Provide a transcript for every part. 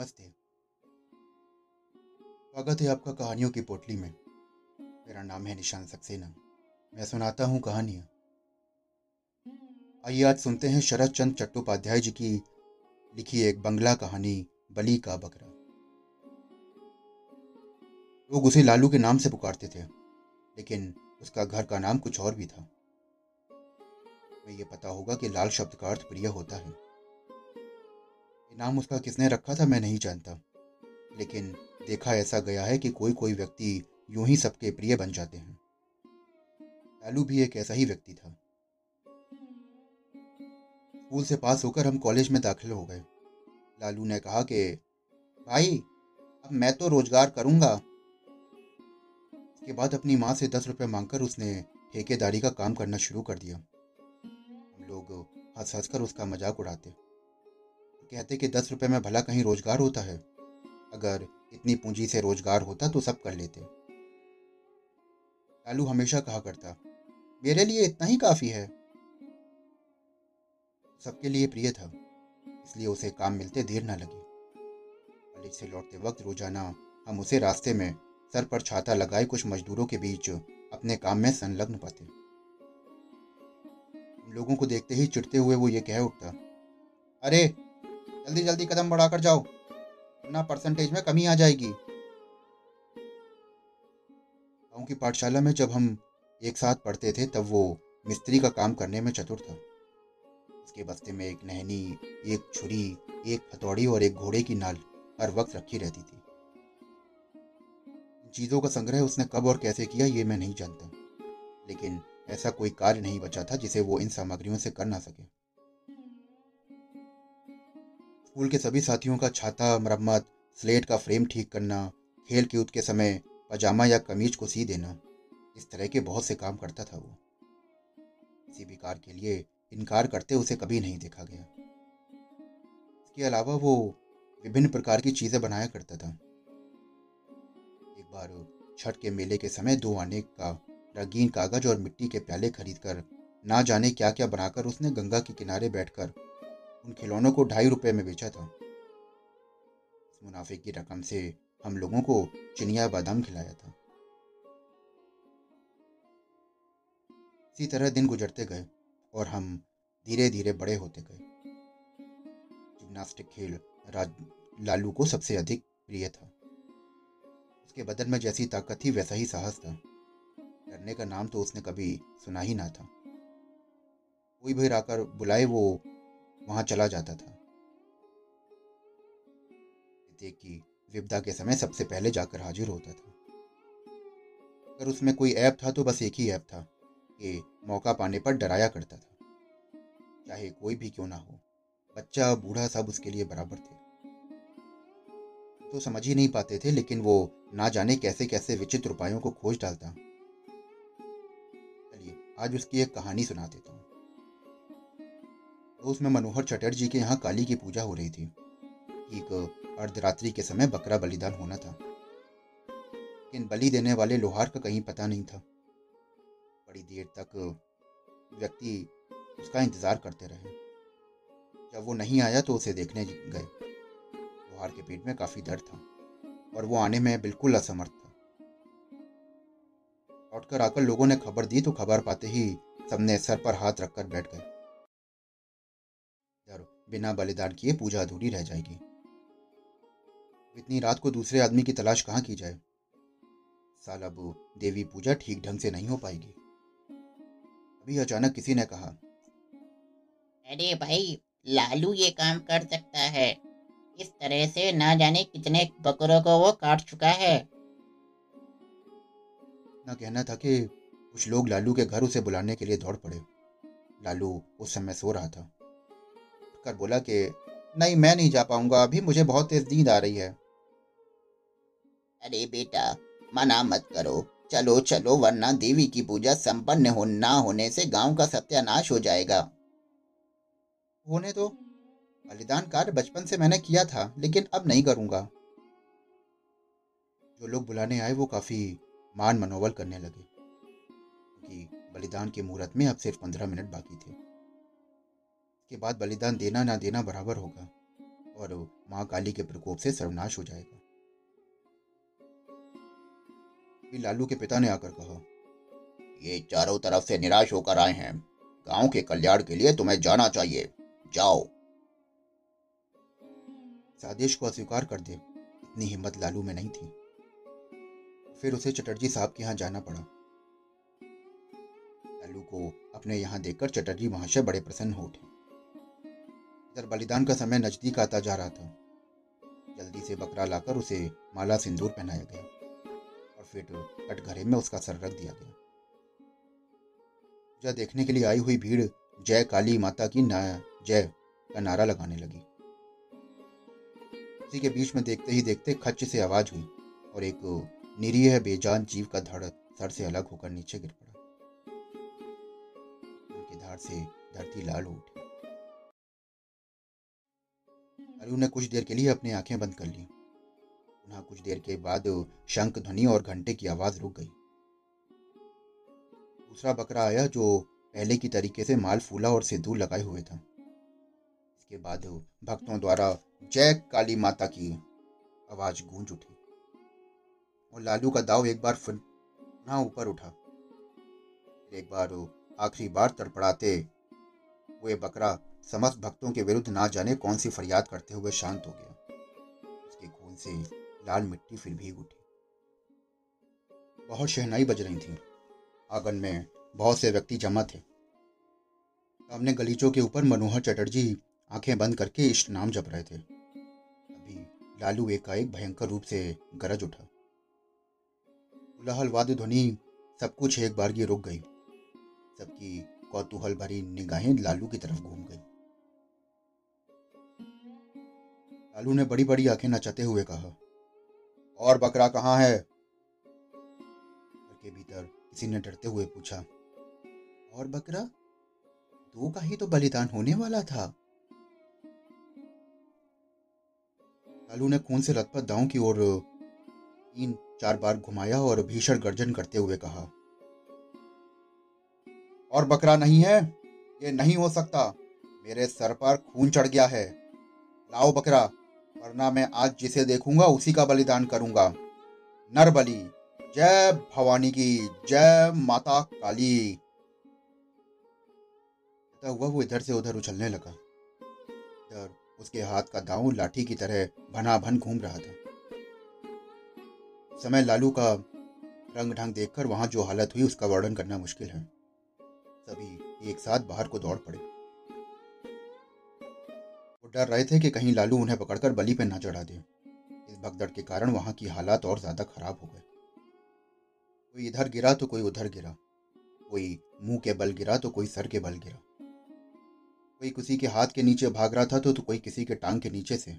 नमस्ते। स्वागत है आपका कहानियों की पोटली में। मेरा नाम है निशान सक्सेना। मैं सुनाता हूँ कहानियाँ। आइए आज सुनते हैं शरद चंद्र चट्टोपाध्याय जी की लिखी एक बंगला कहानी, बली का बकरा। लोग उसे लालू के नाम से पुकारते थे, लेकिन उसका घर का नाम कुछ और भी था। तुम्हें ये पता होगा कि लाल शब्द का अर्थ प्रिय होता है। नाम उसका किसने रखा था मैं नहीं जानता। लेकिन देखा ऐसा गया है कि कोई कोई व्यक्ति यूँ ही सबके प्रिय बन जाते हैं। लालू भी एक ऐसा ही व्यक्ति था। स्कूल से पास होकर हम कॉलेज में दाखिल हो गए। लालू ने कहा कि, भाई, अब मैं तो रोज़गार करूँगा। इसके बाद अपनी माँ से दस रुपए मांगकर उसने ठेकेदारी का काम करना शुरू कर दिया। हम लोग हंस हंस कर उसका मज़ाक उड़ाते। कहते कि दस रुपए में भला कहीं रोज़गार होता है। अगर इतनी पूंजी से रोज़गार होता तो सब कर लेते। लालू हमेशा कहा करता, मेरे लिए इतना ही काफ़ी है। सबके लिए प्रिय था, इसलिए उसे काम मिलते देर ना लगी। कॉलेज से लौटते वक्त रोज़ाना हम उसे रास्ते में सर पर छाता लगाए कुछ मजदूरों के बीच अपने काम में संलग्न पाते। लोगों को देखते ही चिढ़ते हुए वो ये कह उठता, अरे जल्दी जल्दी कदम बढ़ाकर जाओ, वरना परसेंटेज में कमी आ जाएगी। गाँव की पाठशाला में जब हम एक साथ पढ़ते थे, तब वो मिस्त्री का काम करने में चतुर था। उसके बस्ते में एक नहनी, एक छुरी, एक हथौड़ी और एक घोड़े की नाल हर वक्त रखी रहती थी। चीज़ों का संग्रह उसने कब और कैसे किया, ये मैं नहीं जानता। लेकिन ऐसा कोई कार्य नहीं बचा था जिसे वो इन सामग्रियों से कर ना सके। स्कूल के सभी साथियों का छाता, मरम्मत, स्लेट का फ्रेम ठीक करना, खेल कूद के समय पजामा या कमीज को सी देना, इस तरह के बहुत से काम करता था वो। किसी भी कार के लिए इनकार करते उसे कभी नहीं देखा गया। इसके अलावा वो विभिन्न प्रकार की चीज़ें बनाया करता था। एक बार छठ के मेले के समय दो आने का, रंगीन कागज़ और मिट्टी के प्याले खरीदकर, ना जाने क्या क्या बनाकर उसने गंगा के किनारे बैठकर उन खिलौनों को ढाई रुपए में बेचा था। मुनाफे की रकम से हम लोगों को चिनिया बादाम खिलाया था। इसी तरह दिन गुजरते गए और हम धीरे धीरे बड़े होते गए। जिम्नास्टिक खेल राज लालू को सबसे अधिक प्रिय था। उसके बदन में जैसी ताकत थी, वैसा ही साहस था। डरने का नाम तो उसने कभी सुना ही ना था। कोई भी आकर बुलाए वो वहाँ चला जाता था। की विपदा के समय सबसे पहले जाकर हाजिर होता था। अगर उसमें कोई ऐप था तो बस एक ही ऐप था कि मौका पाने पर डराया करता था। चाहे कोई भी क्यों ना हो, बच्चा, बूढ़ा सब उसके लिए बराबर थे। तो समझ ही नहीं पाते थे, लेकिन वो ना जाने कैसे कैसे विचित्र उपायों को खोज डालता। चलिए, आज उसकी एक कहानी सुना देता हूँ। तो उसमें मनोहर चटर्जी के यहाँ काली की पूजा हो रही थी। एक अर्धरात्रि के समय बकरा बलिदान होना था। लेकिन बलि देने वाले लोहार का कहीं पता नहीं था। बड़ी देर तक व्यक्ति उसका इंतज़ार करते रहे। जब वो नहीं आया तो उसे देखने गए। लोहार के पेट में काफ़ी दर्द था और वो आने में बिल्कुल असमर्थ था। लौटकर आकर लोगों ने खबर दी तो खबर पाते ही सबने सर पर हाथ रखकर बैठ गए। बिना बलिदान किए पूजा अधूरी रह जाएगी। इतनी रात को दूसरे आदमी की तलाश कहाँ की जाए? साल अब देवी पूजा ठीक ढंग से नहीं हो पाएगी। अभी अचानक किसी ने कहा अरे भाई लालू ये काम कर सकता है। इस तरह से ना जाने कितने बकरों को वो काट चुका है। ना कहना था कि कुछ लोग लालू के घर उसे बुलाने के लिए दौड़ पड़े। लालू उस समय सो रहा था। कर बोला कि, नहीं, मैं नहीं जा पाऊँगा, अभी मुझे बहुत तेज नींद आ रही है। अरे बेटा, मना मत करो। चलो चलो, वरना देवी की पूजा संपन्न हो, ना होने से गाँव का सत्यानाश हो जाएगा। होने तो बलिदान कार्य बचपन से मैंने किया था, लेकिन अब नहीं करूँगा। जो लोग बुलाने आए, वो काफ़ी मान मनोबल करने लगे, क्योंकि बलिदान के मुहूर्त में अब सिर्फ़ पंद्रह मिनट बाकी थे। के बाद बलिदान देना ना देना बराबर होगा और माँ काली के प्रकोप से सर्वनाश हो जाएगा। लालू के पिता ने आकर कहा, ये चारों तरफ़ से निराश होकर आए हैं। गाँव के कल्याण के लिए तुम्हें जाना चाहिए। जाओ। इस आदेश को अस्वीकार कर दे। इतनी हिम्मत लालू में नहीं थी। फिर उसे चटर्जी साहब के यहाँ जाना पड़ा। लालू को अपने यहाँ देखकर चटर्जी महाशय बड़े प्रसन्न हो उठे। इधर बलिदान का समय नज़दीक आता जा रहा था, जल्दी से बकरा लाकर उसे माला सिंदूर पहनाया गया और फिर कटघरे में उसका सर रख दिया गया। पूजा देखने के लिए आई हुई भीड़ जय काली माता की ना, जय का नारा लगाने लगी। उसी के बीच में देखते ही देखते खच्च से आवाज़ हुई और एक निरीह बेजान जीव का धड़, सर से अलग होकर नीचे गिर पड़ा। उनकी धार से धरती लाल हो उठी। अरु ने कुछ देर के लिए अपनी आँखें बंद कर ली। पुनः कुछ देर के बाद शंख, ध्वनि और घंटे की आवाज़ रुक गई। दूसरा बकरा आया जो पहले की तरीके से माल, फूला और सिद्धू लगाए हुए था। इसके बाद भक्तों द्वारा जय काली माता की आवाज़ गूंज उठी और लालू का दाव एक बार पुनः ऊपर उठा। एक बार आखिरी बार तड़पड़ाते हुए बकरा समस्त भक्तों के विरुद्ध ना जाने कौन सी फरियाद करते हुए शांत हो गया। उसके खून से लाल मिट्टी फिर भीग उठी। बहुत शहनाई बज रही थी। आँगन में बहुत से व्यक्ति जमा थे। सामने गलीचों के ऊपर मनोहर चटर्जी आँखें बंद करके इष्ट नाम जप रहे थे। अभी लालू एकाएक भयंकर रूप से गरज उठा। उलाहल वाद्य ध्वनि सब कुछ एक बार की रुक गई। सबकी कौतूहल भरी निगाहें लालू की तरफ़ घूम गई। लालू ने बड़ी बड़ी आँखें नचाते हुए कहा, और बकरा कहाँ है? के भीतर किसी ने डरते हुए पूछा, और बकरा? दो का ही तो बलिदान होने वाला था। लालू ने खून से लथपथ दांव की ओर तीन चार बार घुमाया और भीषण गर्जन करते हुए कहा, और बकरा नहीं है? ये नहीं हो सकता। मेरे सर पर खून चढ़ गया है। लाओ बकरा। वरना मैं आज जिसे देखूँगा, उसी का बलिदान करूँगा। नर बलि जय भवानी की, जय माता काली। हुआ वो इधर से उधर उछलने लगा। इधर उसके हाथ का दाऊ लाठी की तरह भना भन घूम रहा था। समय लालू का रंग ढंग देखकर वहाँ जो हालत हुई, उसका वर्णन करना मुश्किल है। सभी एक साथ बाहर को दौड़ पड़े। डर रहे थे कि कहीं लालू उन्हें पकड़कर बलि पे ना चढ़ा दे। इस भगदड़ के कारण वहाँ की हालात और ज़्यादा खराब हो गए। कोई इधर गिरा तो कोई उधर गिरा। कोई मुँह के बल गिरा तो कोई सर के बल गिरा। कोई किसी के हाथ के नीचे भाग रहा था तो, तो कोई किसी के टांग के नीचे से।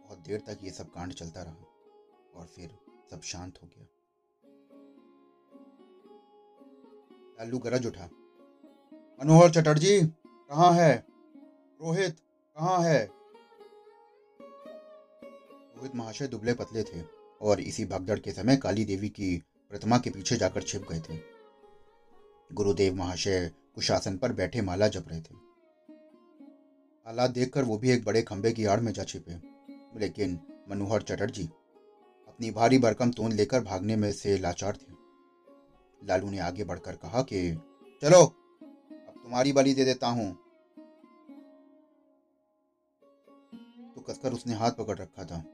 बहुत देर तक ये सब कांड चलता रहा और फिर सब शांत हो गया। लालू गरज उठा। मनोहर चटर्जी कहाँ है? रोहित, कहाँ है? रोहित महाशय दुबले पतले थे और इसी भगदड़ के समय काली देवी की प्रतिमा के पीछे जाकर छिप गए थे। गुरुदेव महाशय कुशासन पर बैठे माला जप रहे थे। हालात देखकर वो भी एक बड़े खंबे की आड़ में जा छिपे। लेकिन मनोहर चटर्जी अपनी भारी भरकम तोन लेकर भागने में से लाचार थे। लालू ने आगे बढ़कर कहा कि, चलो, अब तुम्हारी बलि दे देता हूँ। कसकर उसने हाथ पकड़ रखा था।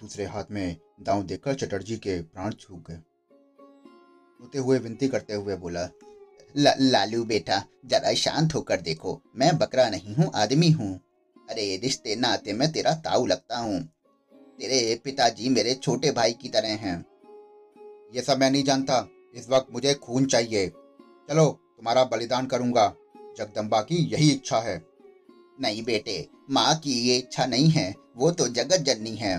दूसरे हाथ में दांव देखकर चटर्जी के प्राण छूक गए। रोते हुए विनती करते हुए बोला ला, लालू बेटा जरा शांत होकर देखो। मैं बकरा नहीं हूँ आदमी हूँ। अरे रिश्ते नाते में तेरा ताऊ लगता हूँ। तेरे पिताजी मेरे छोटे भाई की तरह हैं। ये सब मैं नहीं जानता। इस वक्त मुझे खून चाहिए। चलो तुम्हारा बलिदान करूँगा। जगदम्बा की यही इच्छा है। नहीं बेटे माँ की ये इच्छा नहीं है वो तो जगत जननी है।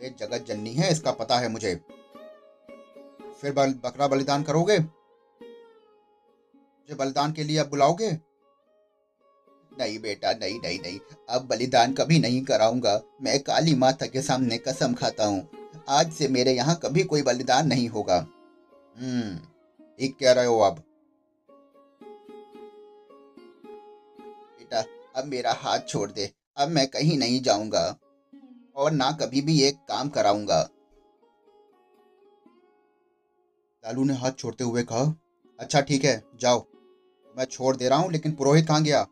वे जगत जननी है इसका पता है मुझे। फिर बल, बकरा बलिदान करोगे? मुझे बलिदान के लिए अब बुलाओगे? नहीं बेटा नहीं नहीं नहीं अब बलिदान कभी नहीं कराऊँगा। मैं काली माता के सामने कसम खाता हूँ। आज से मेरे यहाँ कभी कोई बलिदान नहीं होगा। हम्म ठीक कह रहे हो अब अब मेरा हाथ छोड़ दे, अब मैं कहीं नहीं जाऊँगा और ना कभी भी एक काम कराऊँगा। लालू ने हाथ छोड़ते हुए कहा अच्छा ठीक है, जाओ। मैं छोड़ दे रहा हूँ, लेकिन पुरोहित कहाँ गया?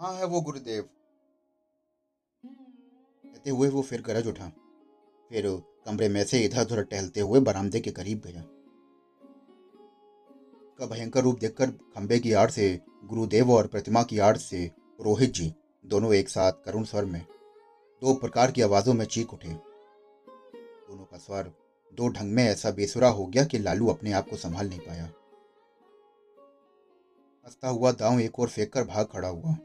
हाँ है वो गुरुदेव। कहते हुए वो फिर गरज उठा। फिर कमरे में से इधर उधर टहलते हुए बरामदे के करीब गया। का भयंकर रूप देखकर खंबे की आड़ से गुरुदेव और प्रतिमा की आड़ से रोहित जी दोनों एक साथ करुण स्वर में दो प्रकार की आवाजों में चीख उठे। दोनों का स्वर दो ढंग में ऐसा बेसुरा हो गया कि लालू अपने आप को संभाल नहीं पाया। हंसता हुआ दांव एक और फेंक कर भाग खड़ा हुआ।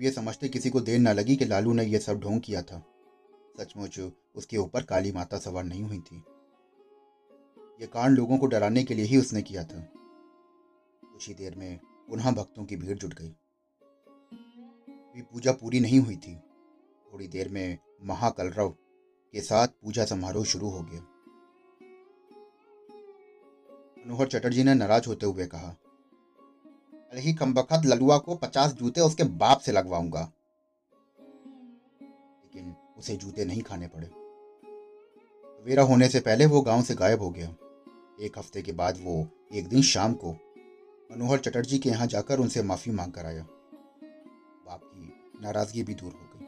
ये समझते किसी को देर न लगी कि लालू ने यह सब ढोंग किया था। सचमुच उसके ऊपर काली माता सवार नहीं हुई थी। यह कांड लोगों को डराने के लिए ही उसने किया था। कुछ ही देर में पुनः भक्तों की भीड़ जुट गई। भी पूजा पूरी नहीं हुई थी। थोड़ी देर में महाकलरव के साथ पूजा समारोह शुरू हो गया। मनोहर चटर्जी ने नाराज़ होते हुए कहा, अरे ही कमबख्त ललुआ को पचास जूते उसके बाप से लगवाऊँगा। लेकिन उसे जूते नहीं खाने पड़े। सवेरा होने से पहले वो गाँव से गायब हो गया। एक हफ़्ते के बाद वो एक दिन शाम को मनोहर चटर्जी के यहाँ जाकर उनसे माफ़ी मांग कर आया। बाप की नाराज़गी भी दूर हो गई।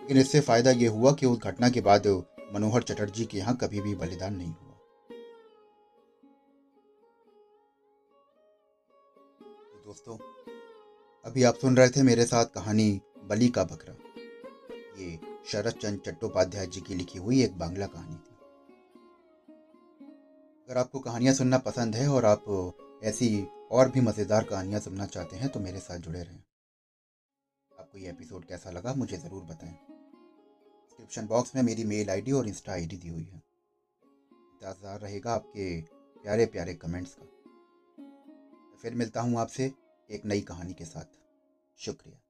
लेकिन इससे फ़ायदा यह हुआ कि उस घटना के बाद मनोहर चटर्जी के यहाँ कभी भी बलिदान नहीं हुआ। दोस्तों, अभी आप सुन रहे थे मेरे साथ कहानी बलि का बकरा। ये शरद चंद चट्टोपाध्याय जी की लिखी हुई एक बांग्ला कहानी थी। अगर आपको कहानियाँ सुनना पसंद है और आप ऐसी और भी मज़ेदार कहानियाँ सुनना चाहते हैं तो मेरे साथ जुड़े रहें। आपको ये एपिसोड कैसा लगा, मुझे ज़रूर बताएँ। डिस्क्रिप्शन बॉक्स में मेरी मेल आईडी और इंस्टा आईडी दी हुई है। इंतज़ार रहेगा आपके प्यारे प्यारे कमेंट्स का। फिर मिलता हूँ आपसे एक नई कहानी के साथ। शुक्रिया।